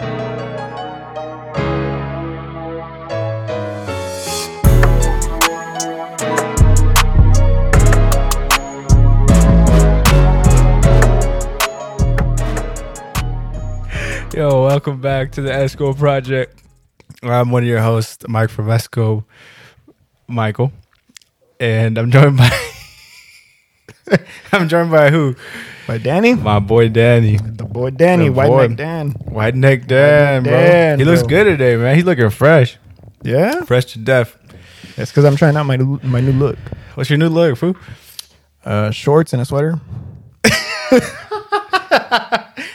Yo, welcome back to the Esco Project. I'm one of your hosts, Mike from Esco, Michael, and I'm joined by I'm joined by who? By Danny, My boy Danny, the boy Danny, The White boy. Neck Dan. White Neck Dan, bro. Dan, he looks bro. good today, man. He's looking fresh, Yeah, fresh to death. that's because I'm trying out my new- my new look. What's your new look, fool? Uh, shorts and a sweater.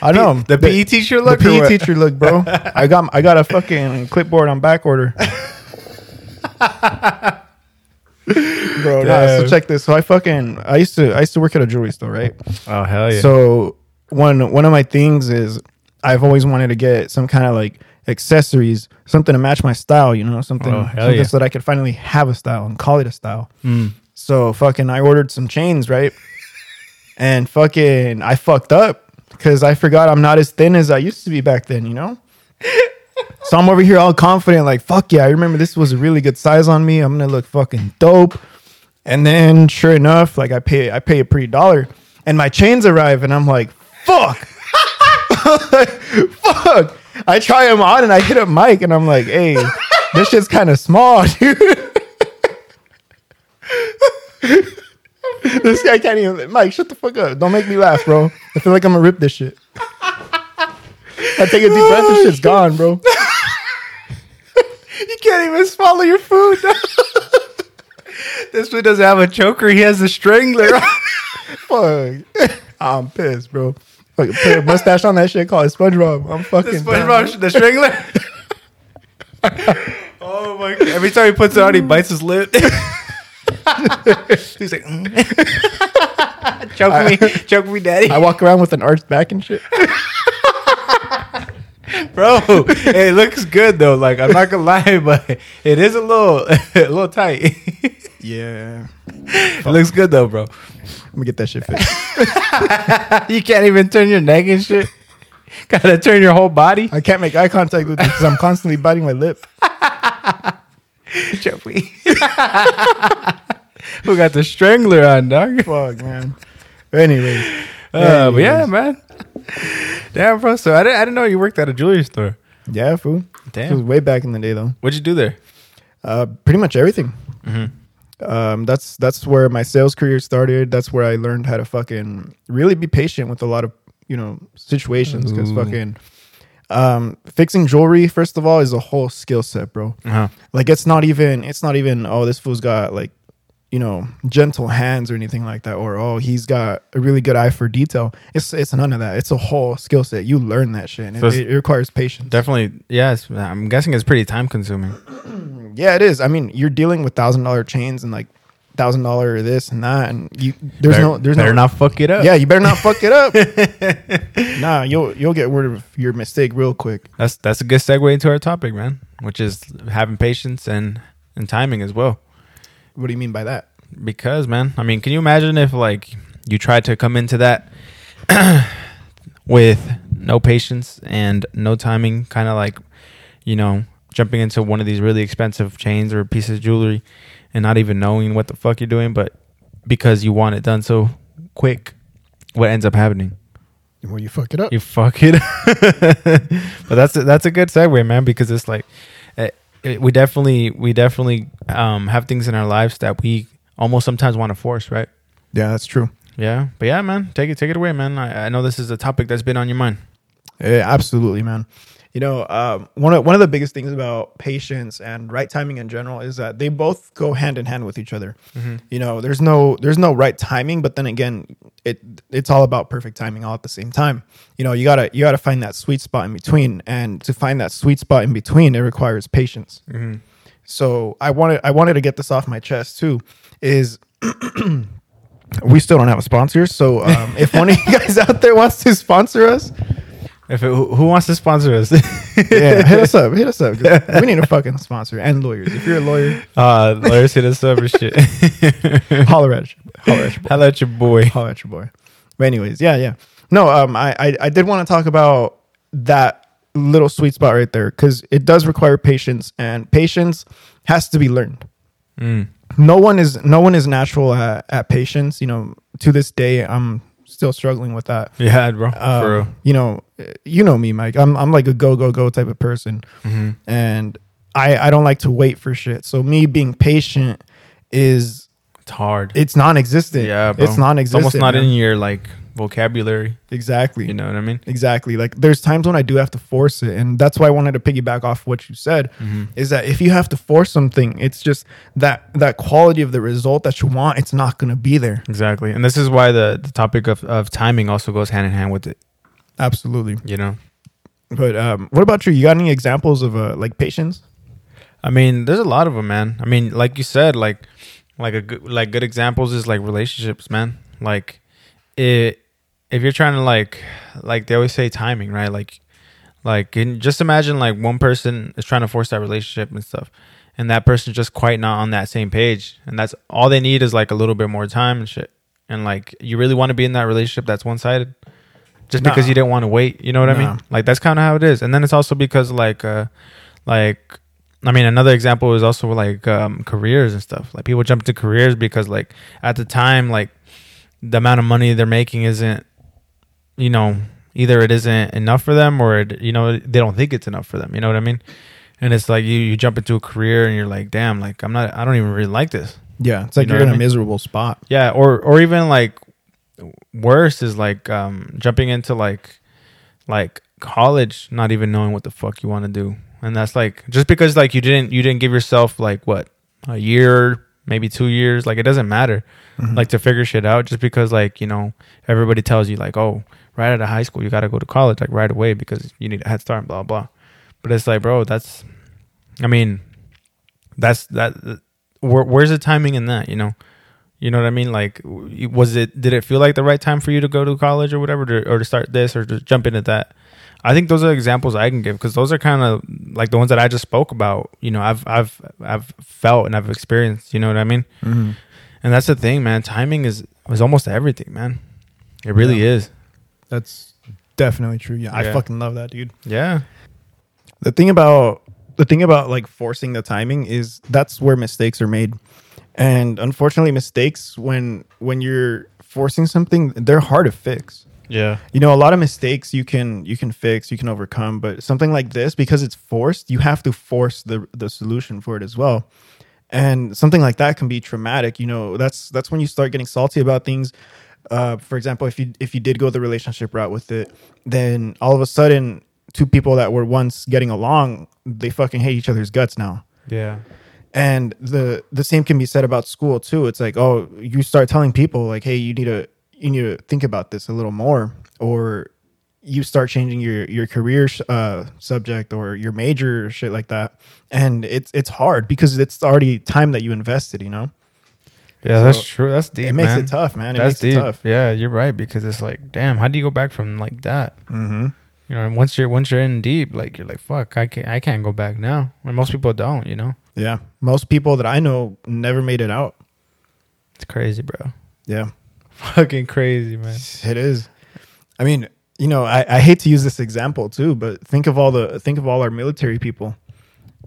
I know The PE teacher look. the PE teacher look, bro. I got I got a fucking clipboard on back order. bro, nah, so check this. So I fucking I used to I used to work at a jewelry store, right? Oh hell yeah! So one one of my things is I've always wanted to get some kind of like accessories, something to match my style, you know, something, Oh, something yeah. so that I could finally have a style and call it a style. Mm. So fucking I ordered some chains, right? And fucking I fucked up because I forgot I'm not as thin as I used to be back then, you know? so I'm over here all confident, like, fuck yeah, I remember this was a really good size on me. I'm gonna look fucking dope. And then sure enough, like I pay I pay a pretty dollar and my chains arrive and I'm like, fuck. fuck. I try them on and I hit up Mike and I'm like, hey, this shit's kind of small, dude. this guy can't even Mike, shut the fuck up. Don't make me laugh, bro. I feel like I'm gonna rip this shit. I take a deep breath, this shit's gone, bro. you can't even swallow your food. This one doesn't have a choker. He has a strangler. Fuck. I'm pissed, bro. Fucking put a mustache on that shit, call it SpongeBob. I'm the fucking down. SpongeBob, the strangler. oh my god! Every time he puts it on, he bites his lip. He's like, mm. choke me, choke me, daddy, I walk around with an arched back and shit. bro. It looks good though. Like I'm not gonna lie, but it is a little, a little tight. Yeah. it looks good though, bro. Let me get that shit fixed. You can't even turn your neck and shit. Gotta turn your whole body. I can't make eye contact with you because I'm constantly biting my lip. Me. Who got the strangler on, dog? Fuck, man. Anyways. Uh, but yeah, man. Damn, bro. So I didn't, I didn't know you worked at a jewelry store. Yeah, fool. Damn. It was way back in the day, though. What'd you do there? Uh, pretty much everything. Mm-hmm. Um, that's that's where my sales career started. That's where I learned how to fucking really be patient with a lot of you know situations. Because fucking um, fixing jewelry, first of all, is a whole skill set, bro. Uh-huh. Like it's not even it's not even oh this fool's got like you know gentle hands or anything like that or oh he's got a really good eye for detail. It's it's none of that. It's a whole skill set. You learn that shit. And So it, it requires patience. Definitely, yes. I'm guessing it's pretty time consuming. Yeah, it is. I mean, you're dealing with thousand dollar chains and like thousand dollar this and that, and you there's Better- no there's better no not fuck it up. Yeah, you better not fuck it up. nah, you'll you'll get word of your mistake real quick. that's that's a good segue into our topic, man. Which is having patience and and timing as well. What do you mean by that? Because, man, I mean, can you imagine if like you tried to come into that with no patience and no timing, kind of like you know jumping into one of these really expensive chains or pieces of jewelry and not even knowing what the fuck you're doing, but because you want it done so quick, what ends up happening? Well, you fuck it up? You fuck it. but that's a, that's a good segue, man, because it's like we definitely we definitely um, have things in our lives that we almost sometimes want to force, right? yeah, that's true. Yeah, but yeah, man, take it take it away, man. I, I know this is a topic that's been on your mind. Yeah, absolutely, man. You know, um, one of one of the biggest things about patience and right timing in general is that they both go hand in hand with each other. You know, there's no there's no right timing, but then again, it it's all about perfect timing all at the same time. You know, you gotta you gotta find that sweet spot in between, and to find that sweet spot in between, it requires patience. So I wanted I wanted to get this off my chest too. Is we still don't have a sponsor, so um, if one of you guys out there wants to sponsor us, If it, who wants to sponsor us? yeah, hit us up. Hit us up. We need a fucking sponsor and lawyers. If you're a lawyer, uh, lawyers hit us up or shit. holler at you. Holler at your boy. Holla at your boy. Holler at your boy. But anyways, yeah, yeah. No, um, I I, I did want to talk about that little sweet spot right there because it does require patience, and patience has to be learned. Mm. No one is no one is natural at, at patience. You know, to this day, I'm still struggling with that. Yeah, bro. Um, for real. you know, you know me, Mike. I'm I'm like a go go go type of person, hmm and I I don't like to wait for shit. So me being patient is It's hard. it's non-existent. yeah, bro. it's non-existent. almost not man. in your like vocabulary. exactly. You know what I mean? Exactly. Like there's times when I do have to force it, and that's why I wanted to piggyback off what you said. Mm-hmm. Is that if you have to force something, it's just that that quality of the result that you want, it's not going to be there. Exactly. And this is why the, the topic of, of timing also goes hand in hand with it, Absolutely. you know? But um, what about you? You got any examples of uh, like patience? I mean, there's a lot of them, man. I mean, like you said, like like a good like good examples is like relationships, man. Like it if you're trying to like like they always say timing, right? Like like can, just imagine like one person is trying to force that relationship and stuff. And that person's just quite not on that same page. And that's all they need is like a little bit more time and shit. And like you really want to be in that relationship that's one sided? Just because you didn't want to wait, you know what I mean? Like that's kind of how it is. And then it's also because like uh like I mean, another example is also like um, careers and stuff. Like people jump into careers because like at the time, like the amount of money they're making isn't, you know, either it isn't enough for them or it, you know they don't think it's enough for them. You know what I mean? And it's like you you jump into a career and you're like, damn, like I'm not, I don't even really like this. Yeah, it's like You are in I a mean? miserable spot. Yeah, or or even like worse is like um jumping into like like college not even knowing what the fuck you want to do. And that's like just because like you didn't you didn't give yourself like what a year, maybe 2 years, like it doesn't matter Mhm. like to figure shit out just because like, you know, everybody tells you like, "Oh, right out of high school you got to go to college like right away because you need a head start blah blah." But it's like, bro, that's I mean, that's that where, where's the timing in that, you know? You know what I mean? Like, was it? Did it feel like the right time for you to go to college or whatever, to, or to start this, or to jump into that? I think those are examples I can give because those are kind of like the ones that I just spoke about. You know, I've I've I've felt and I've experienced. You know what I mean? Mm-hmm. And that's the thing, man. Timing is is almost everything, man. It really Yeah. is. That's definitely true. Yeah, I fucking love that, dude. Yeah. The thing about the thing about like forcing the timing is that's where mistakes are made. And unfortunately mistakes when when you're forcing something, they're hard to fix. Yeah. You know, a lot of mistakes you can you can fix, you can overcome, but something like this because it's forced, you have to force the the solution for it as well. And something like that can be traumatic, you know. That's that's when you start getting salty about things. Uh, for example, if you if you did go the relationship route with it, then all of a sudden two people that were once getting along, they fucking hate each other's guts now. Yeah. And the the same can be said about school too. It's like, oh, you start telling people like, hey, you need to you need to think about this a little more, or you start changing your your career sh- uh, subject or your major or shit like that. And it's it's hard because it's already time that you invested. You know, Yeah, So, that's true. That's deep. it makes man. it tough, man. It That's makes deep. it tough. Yeah, you're right because it's like, damn, how do you go back from like that? Mm-hmm. You know, and once you're once you're in deep, like you're like, fuck, I can't I can't go back now. And most people don't. You know, Yeah, most people that I know never made it out. it's crazy, bro. Yeah, Fucking crazy, man. It is. I mean, you know, I, I hate to use this example too, but think of all the think of all our military people.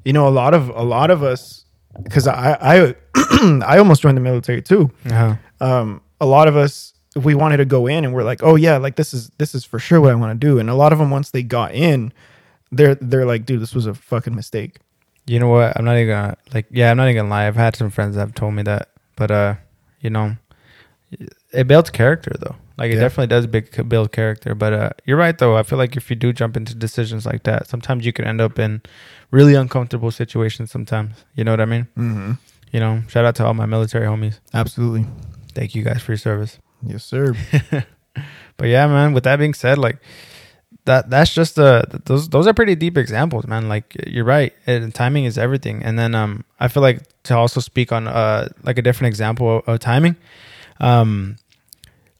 You know, a lot of a lot of us, because I I I almost joined the military too. Uh-huh. Um, a lot of us we wanted to go in and we're like, oh yeah, like this is this is for sure what I want to do. And a lot of them once they got in, they're they're like, dude, this was a fucking mistake. You know what? I'm not even gonna like. Yeah, I'm not even gonna lie. I've had some friends that have told me that, but uh, you know, it builds character though. Like it Yeah. definitely does big, build character. But uh, you're right though. I feel like if you do jump into decisions like that, sometimes you can end up in really uncomfortable situations. Sometimes, you know what I mean? Mm-hmm. You know, shout out to all my military homies. Absolutely. Thank you guys for your service. Yes, sir. But yeah, man. With that being said, like that that's just uh those those are pretty deep examples, man. Like you're right, and timing is everything. And then um I feel like to also speak on uh like a different example of, of timing, um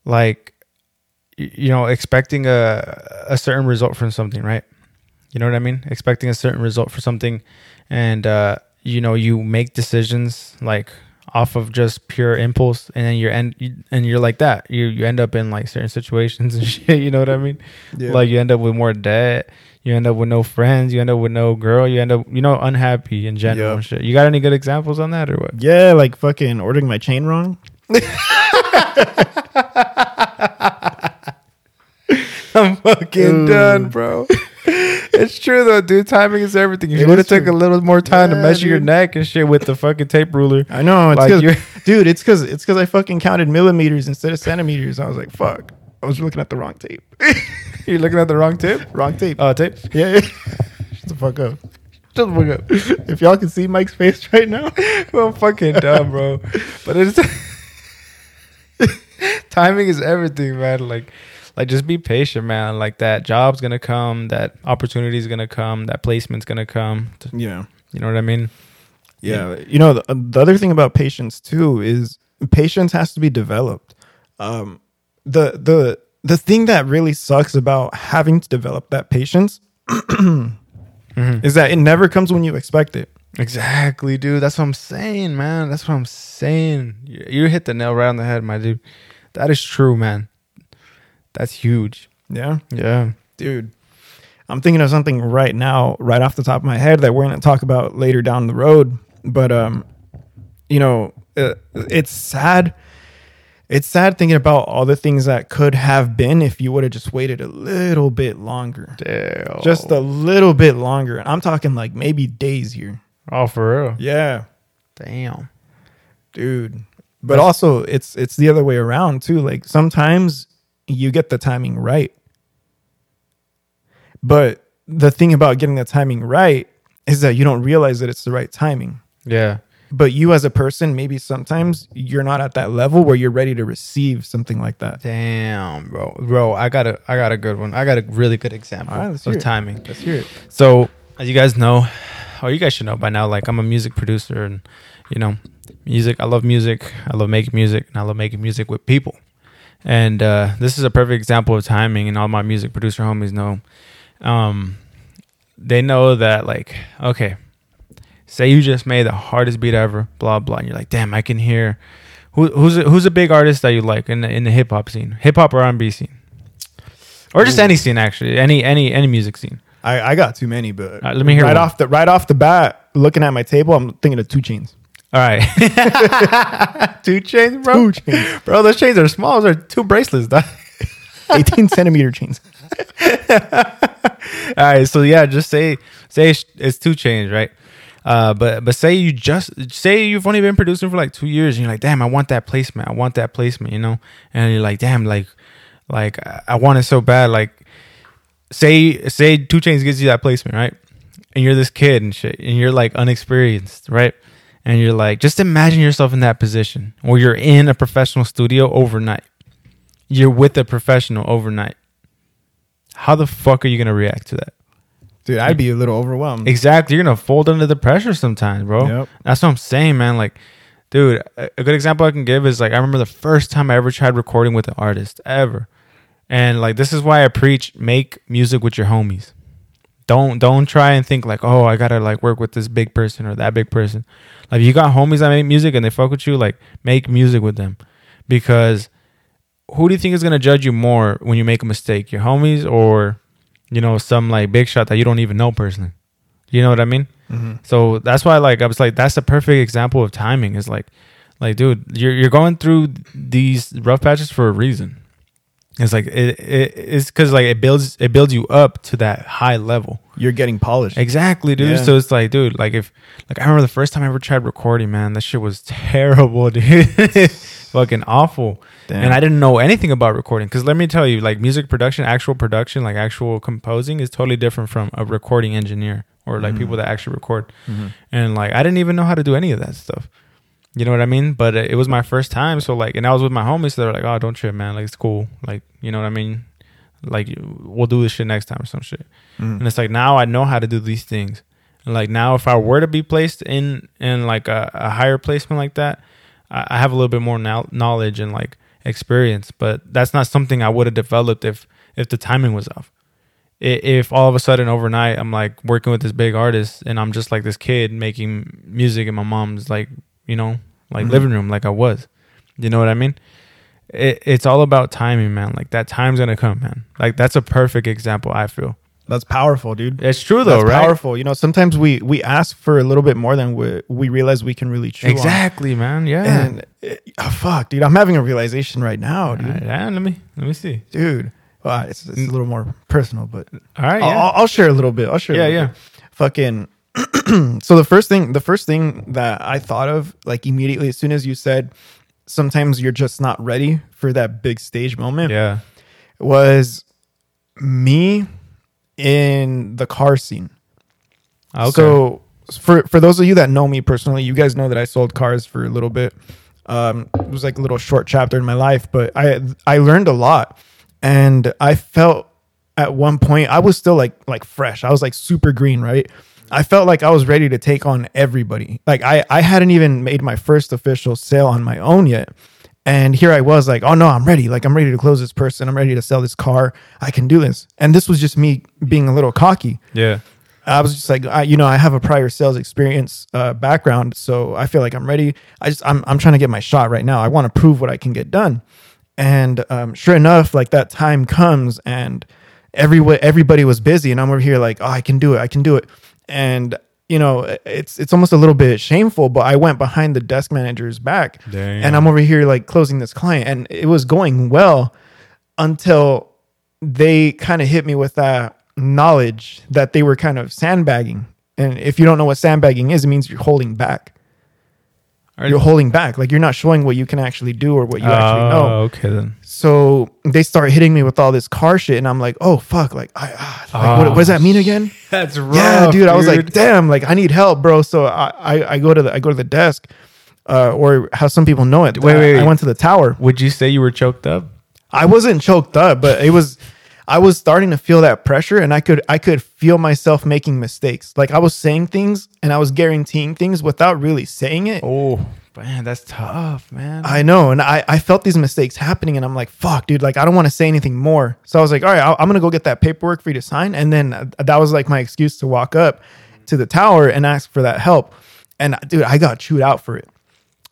like you know expecting a a certain result from something, right? You know what I mean? Expecting a certain result for something, and uh you know you make decisions like off of just pure impulse and then you're end and you're like that you you end up in like certain situations and shit you know what i mean Yeah. like you end up with more debt You end up with no friends. You end up with no girl. You end up, you know, unhappy in general Yep. and shit. You got any good examples on that or what? Yeah, like fucking ordering my chain wrong. I'm fucking done, bro. it's true though, dude. Timing is everything. If you would have took a little more time to Yeah, measure your neck and shit with the fucking tape ruler. I know, it's Like, 'cause- dude. It's because it's because I fucking counted millimeters instead of centimeters. I was like, fuck. I was looking at the wrong tape. You're looking at the wrong tape. wrong tape. Oh, tape. yeah, yeah. Shut the fuck up. Shut the fuck up. If y'all can see Mike's face right now, I'm fucking dumb, bro. But it's timing is everything, man. Like, like just be patient, man. Like that job's gonna come, that opportunity's gonna come, that placement's gonna come. yeah. You know what I mean? Yeah, you know the, the other thing about patience too is patience has to be developed. Um, the the the thing that really sucks about having to develop that patience is that it never comes when you expect it. Exactly, dude. That's what I'm saying, man. That's what I'm saying. You, you hit the nail right on the head, my dude. That is true, man. That's huge. Yeah, Yeah. dude. I'm thinking of something right now, right off the top of my head, that we're going to talk about later down the road. But um, you know, uh, it's sad. It's sad thinking about all the things that could have been if you would have just waited a little bit longer. Damn. just a little bit longer. And I'm talking like maybe days here. oh, for real. Yeah, Damn. dude. But also it's it's the other way around too. Like sometimes you get the timing right. But the thing about getting the timing right is that you don't realize that it's the right timing. Yeah. But you as a person, maybe sometimes you're not at that level where you're ready to receive something like that. Damn, bro. Bro, I got a I got a good one. I got a really good example All right, let's of it. timing. Let's hear it. So, as you guys know, or you guys should know by now, like I'm a music producer and you know, music, I love music. I love making music and I love making music with people. And uh, this is a perfect example of timing and all my music producer homies know. Um they know that like, okay, say you just made the hardest beat ever, blah blah, and you're like, damn, I can hear who, who's a, who's a big artist that you like in the in the hip hop scene, hip hop or R&B scene, or just Ooh. any scene actually, any any any music scene. I, I got too many, but right, let me hear right one. off the right off the bat, looking at my table, I'm thinking of 2 Chainz. All right, 2 Chainz, bro. 2 Chainz. bro. Those chains are small. Those are two bracelets. dog. 18 centimeter chains. All right, so yeah, just say say it's- 2 Chainz, right? Uh, but but say you just say you've only been producing for like two years, and you're like, damn, I want that placement. I want that placement, you know. And you're like, damn, like like I want it so bad. Like say say 2 Chainz gives you that placement, right? And you're this kid and shit, and you're like unexperienced, right? And you're like, just imagine yourself in that position, where you're in a professional studio overnight. You're with a professional overnight. How the fuck are you gonna react to that? Dude, I'd be a little overwhelmed. Exactly. You're gonna fold under the pressure sometimes, bro. Yep. That's what I'm saying, man. Like, dude, a good example I can give is like I remember the first time I ever tried recording with an artist ever, and like this is why I preach: make music with your homies. Don't don't try and think like, oh, I gotta like work with this big person or that big person. Like, you got homies that make music and they fuck with you, like make music with them, because who do you think is gonna judge you more when you make a mistake? Your homies or you know some like big shot that you don't even know personally? You know what I mean? Mhm. So that's why like I was like that's the perfect example of timing is like like dude you're you're going through these rough patches for a reason. It's like it, it it's cuz like it builds it builds you up to that high level. You're getting polished. Exactly, dude. Yeah. So it's like dude like if like I remember the first time I ever tried recording, man, that shit was terrible, dude. Fucking awful. Damn. And I didn't know anything about recording cuz let me tell you like music production, actual production, like actual composing is totally different from a recording engineer or like Mhm. people that actually record Mhm. and like I didn't even know how to do any of that stuff. You know what I mean? But it was my first time, so like, and I was with my homies. So they're like, "Oh, don't trip, man. Like, it's cool. Like, you know what I mean? Like, we'll do this shit next time or some shit." Mhm. And it's like now I know how to do these things. And like now, if I were to be placed in in like a, a higher placement like that, I, I have a little bit more now knowledge and like experience. But that's not something I would have developed if if the timing was off. If all of a sudden overnight I'm like working with this big artist and I'm just like this kid making music in my mom's like you know like Mhm. living room like I was, you know what I mean? It, it's all about timing, man. Like that time's gonna come, man. Like that's a perfect example. I feel That's powerful, dude. It's true though, That's right? powerful. You know, sometimes we we ask for a little bit more than we we realize we can really chew on. Exactly, man. Yeah. And uh, oh, fuck, dude, I'm having a realization right now, dude. Alright, yeah, let me let me see. Dude, well, it's, it's a little more personal, but All right, I'll, yeah. I'll, I'll share a little bit. I'll share. a Yeah, little yeah. bit. Fucking. so the first thing, the first thing that I thought of, like immediately, as soon as you said, sometimes you're just not ready for that big stage moment, yeah. was me in the car scene. Okay. So for for those of you that know me personally, you guys know that I sold cars for a little bit. Um, it was like a little short chapter in my life, but I I learned a lot, and I felt at one point I was still like like fresh. I was like super green, right? I felt like I was ready to take on everybody. Like I I hadn't even made my first official sale on my own yet. And here I was like, oh no, I'm ready. Like I'm ready to close this person. I'm ready to sell this car. I can do this. And this was just me being a little cocky. yeah. I was just like, I, you know, I have a prior sales experience uh, background, so I feel like I'm ready. I just, I'm, I'm trying to get my shot right now. I want to prove what I can get done. And um, sure enough, like that time comes, and every everybody was busy, and I'm over here like, oh, I can do it, I can do it. And you know, it's it's almost a little bit shameful, but I went behind the desk manager's back, Damn. and I'm over here like closing this client, and it was going well until they kind of hit me with that knowledge that they were kind of sandbagging. And if you don't know what sandbagging is, it means you're holding back. Are You're holding back. Like you're not showing what you can actually do or what you actually know. Oh, okay then. So they start hitting me with all this car shit, and I'm like, oh fuck, like I, ah, like, what, what does that mean again? That's rough. yeah, dude. I was like, damn, like I need help, bro. So I, I, I go to the I go to the desk, uh, or how some people know it. Wait, wait, I, I went to the tower. would you say you were choked up? I wasn't choked up, but it was I was starting to feel that pressure and I could I could feel myself making mistakes. Like I was saying things and I was guaranteeing things without really saying it. Oh, man, that's tough, man. I know, and I, I felt these mistakes happening, and I'm like, "Fuck, dude! Like, I don't want to say anything more." So I was like, "All right, I'm gonna go get that paperwork for you to sign," and then uh, that was like my excuse to walk up to the tower and ask for that help. And dude, I got chewed out for it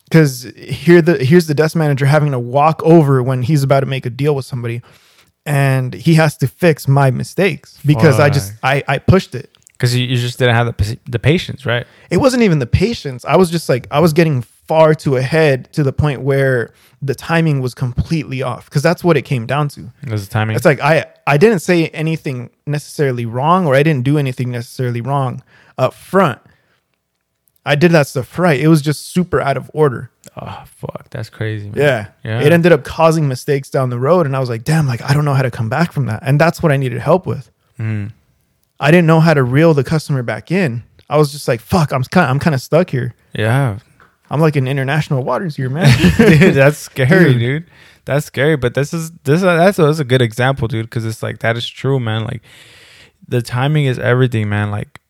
because here the here's the desk manager having to walk over when he's about to make a deal with somebody, and he has to fix my mistakes because I just I I pushed it. Because you, you just didn't have the, the patience, right? It wasn't even the patience. I was just like I was getting far too ahead to the point where the timing was completely off because that's what it came down to. It was the timing. It's like I I didn't say anything necessarily wrong or I didn't do anything necessarily wrong up front. I did that stuff right. It was just super out of order. oh, fuck. That's crazy, man. Yeah. Yeah. It ended up causing mistakes down the road and I was like, "Damn, like I don't know how to come back from that." And that's what I needed help with. Mm. I didn't know how to reel the customer back in. I was just like, "Fuck, I'm kind I'm kind of stuck here." Yeah. I'm like in international waters here, man. dude, that's scary, Dude. dude. That's scary. But this is this uh, that's a, that's a good example, dude. Because it's like that is true, man. Like the timing is everything, man. Like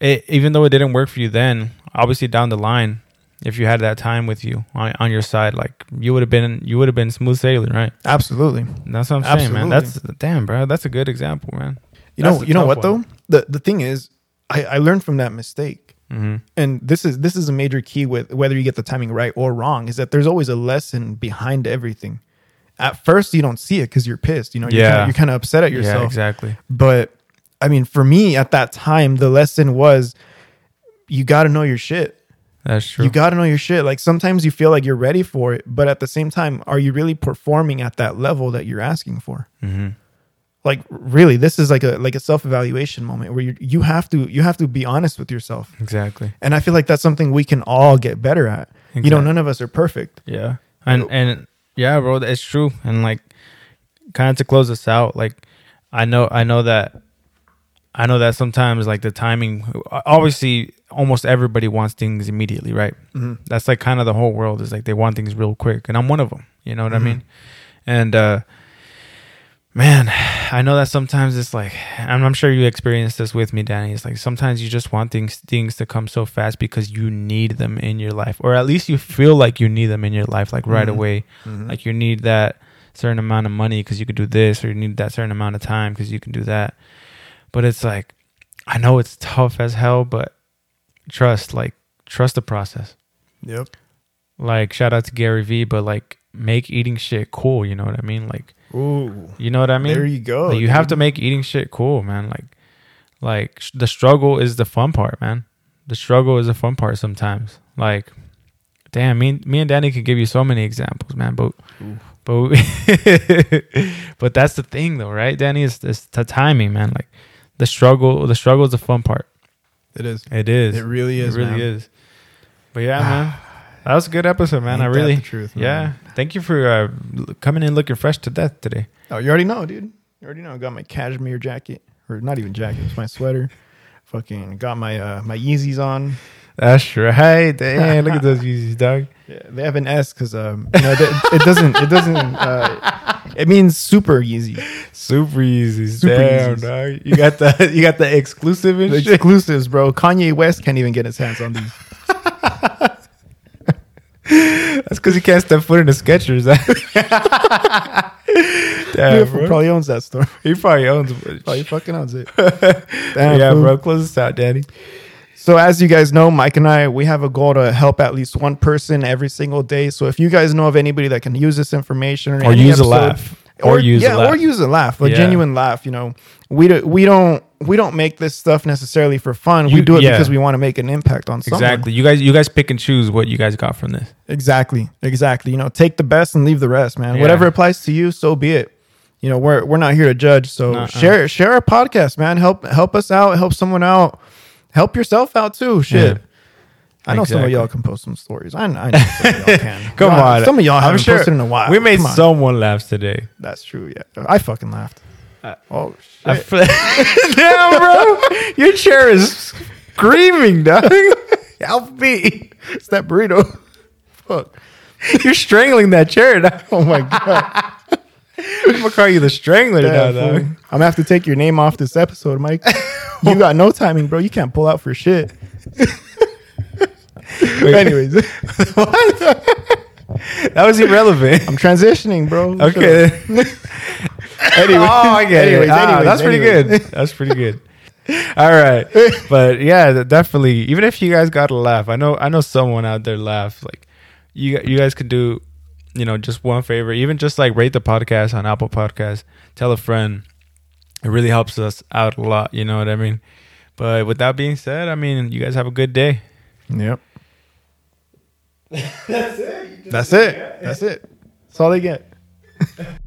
it, even though it didn't work for you then, obviously down the line, if you had that time with you on, on your side, like you would have been you would have been smooth sailing, right? Absolutely. That's what I'm saying, man. That's damn, bro. That's a good example, man. You That's know, you know what one. though? The the thing is, I, I learned from that mistake. Hmm And this is this is a major key with whether you get the timing right or wrong, is that there's always a lesson behind everything. At first you don't see it because you're pissed. You know, you're Yeah. kinda, you're kind of upset at yourself. Yeah, exactly. But I mean, for me at that time, the lesson was you got to know your shit. That's true. You got to know your shit. Like sometimes you feel like you're ready for it, but at the same time, are you really performing at that level that you're asking for? hmm Like really, this is like a like a self evaluation moment where you you have to you have to be honest with yourself. Exactly. And I feel like that's something we can all get better at. You know, none of us are perfect. Yeah. And and yeah, bro, it's true. And like kind of to close this out, like I know I know that I know that sometimes like the timing obviously almost everybody wants things immediately, right? Mhm. That's like kind of the whole world is like they want things real quick and I'm one of them, you know what Mhm. I mean? And uh man, I know that sometimes it's like and I'm sure you experienced this with me, Danny. It's like sometimes you just want things things to come so fast because you need them in your life, or at least you feel like you need them in your life, like right Mhm. away. Like you need that certain amount of money because you could do this, or you need that certain amount of time because you can do that. But it's like I know it's tough as hell, but trust, like trust the process. Yep. Like shout out to Gary Vee, but like make eating shit cool. You know what I mean? Like Ooh. You know what I mean? There you go, Like, you have to make eating shit cool, man. Like, like sh- the struggle is the fun part, man. The struggle is the fun part sometimes. Like, damn, me, me and Danny could give you so many examples, man. But, but, but that's the thing, though, right? Danny is it's the timing, man. Like, the struggle, the struggle is the fun part. It is. It is. It really is. It really man. is. But yeah, man. That was a good episode, man. Ain't I really, the truth, man? yeah. Thank you for uh, coming in looking fresh to death today. Oh, you already know, dude. You already know. I got my cashmere jacket, or not even jacket. It's my sweater. Fucking got my uh, my Yeezys on. That's right. Damn, look at those Yeezys, dog. Yeah, they have an S because um, you know, it, it doesn't it doesn't uh, it means super Yeezy. Super Yeezys. Super Damn, Yeezys. dog. You got the you got the exclusive and The shit. exclusives, bro. Kanye West can't even get his hands on these. That's because you can't step foot in the Skechers. Damn, Beautiful bro. probably owns that store. he probably owns. it. Probably fucking owns it. Damn, yeah, fool. bro. Close this out, Daddy. So as you guys know, Mike and I, we have a goal to help at least one person every single day. So if you guys know of anybody that can use this information or, Or any use a laugh. Or use a yeah, laugh. or use a laugh, a Yeah. genuine laugh. You know, we do, we don't we don't make this stuff necessarily for fun. we do it yeah. because we want to make an impact on someone. Exactly. You guys, you guys pick and choose what you guys got from this. Exactly. Exactly. You know, take the best and leave the rest, man. Yeah. Whatever applies to you, so be it. You know, we're we're not here to judge. So Nuh-uh. share share our podcast, man. Help help us out. Help someone out. Help yourself out too. Shit. Yeah. I know some of y'all can post some stories. I, I know some of y'all can. Come Y'all- on. Some of y'all haven't sure posted in a while. We made someone laugh today. That's true. Yeah, I fucking laughed. Uh, oh shit! fl- Damn, bro. Your chair is screaming, dog. Help me. it's that burrito. Fuck. You're strangling that chair. Dog. Oh my god. I'm going to call you the strangler now, Yeah, dog. I'm gonna have to take your name off this episode, Mike. you got no timing, bro. You can't pull out for shit. Anyways, what? That was irrelevant. I'm transitioning, bro. Okay. Anyway, oh, I get anyways, it. Ah, anyways, that's pretty anyways. good. That's pretty good. All right, but yeah, definitely. Even if you guys got to laugh, I know, I know someone out there laugh. Like you, you guys could do, you know, just one favor. Even just like rate the podcast on Apple Podcasts. Tell a friend. It really helps us out a lot. You know what I mean? But with that being said, I mean, you guys have a good day. Yep. That's it. That's it. That's it. That's all they get.